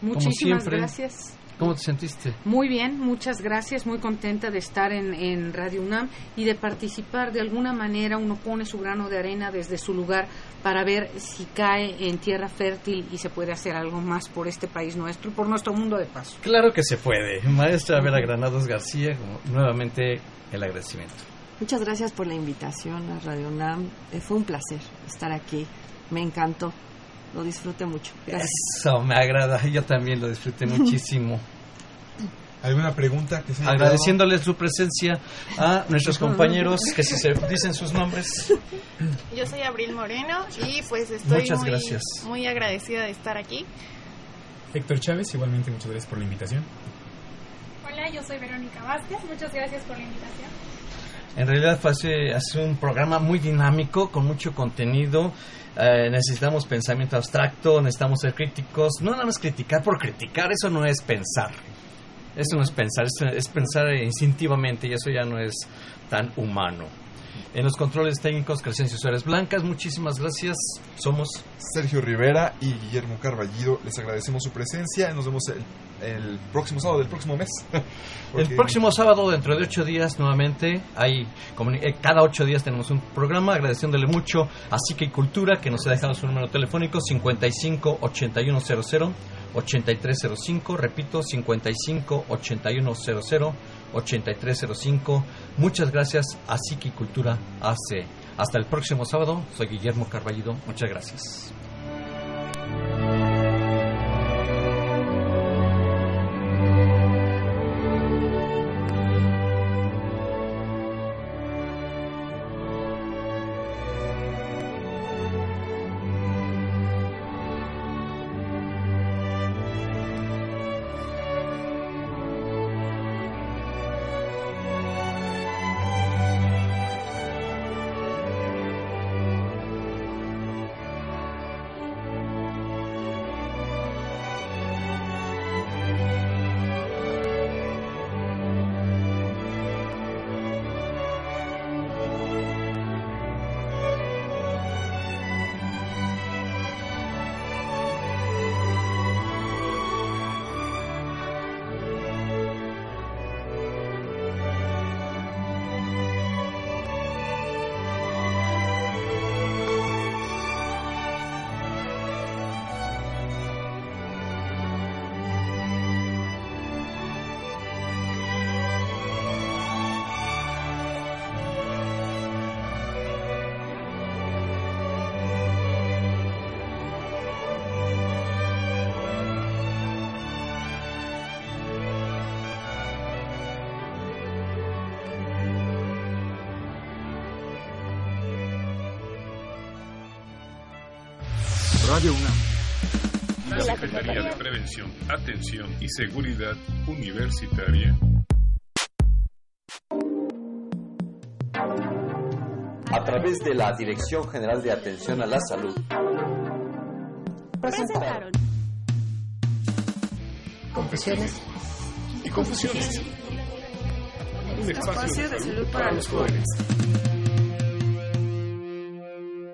Muchísimas gracias. ¿Cómo te sentiste? Muy bien, muchas gracias, muy contenta de estar en, en, Radio UNAM y de participar. De alguna manera uno pone su grano de arena desde su lugar para ver si cae en tierra fértil y se puede hacer algo más por este país nuestro, por nuestro mundo de paso. Claro que se puede. Maestra Vera Granados García, nuevamente el agradecimiento. Muchas gracias por la invitación a Radio UNAM. Eh, fue un placer estar aquí. Me encantó lo disfruté mucho. Eso me agrada, yo también lo disfruté muchísimo. ¿Alguna pregunta que se Agradeciéndoles su presencia a nuestros compañeros que si se dicen sus nombres. Yo soy Abril Moreno y pues estoy muy, muy agradecida de estar aquí. Héctor Chávez, igualmente muchas gracias por la invitación. Hola, yo soy Verónica Vázquez, muchas gracias por la invitación. En realidad fue hace un programa muy dinámico, con mucho contenido. Eh, necesitamos pensamiento abstracto, necesitamos ser críticos. No nada más criticar por criticar, eso no es pensar. Eso no es pensar, es, pensar instintivamente y eso ya no es tan humano. En los controles técnicos, Crescencio Suárez Blancas, muchísimas gracias. Somos Sergio Rivera y Guillermo Carballido. Les agradecemos su presencia. Nos vemos el el próximo sábado del próximo mes. El próximo sábado, dentro de ocho días, nuevamente, hay eh, cada ocho días tenemos un programa, agradeciéndole mucho a Psique y Cultura, que nos ha dejado su número telefónico 55 8100 8305, repito, 55 8100 8305. Muchas gracias a Cultura AC. Hasta el próximo sábado, soy Guillermo Carballido, muchas gracias. Radio UNAM. La Secretaría de Prevención, Atención y Seguridad Universitaria a través de la Dirección General de Atención a la Salud. Presentaron. Confesiones y confusiones. Un espacio Espacio de salud para los jóvenes.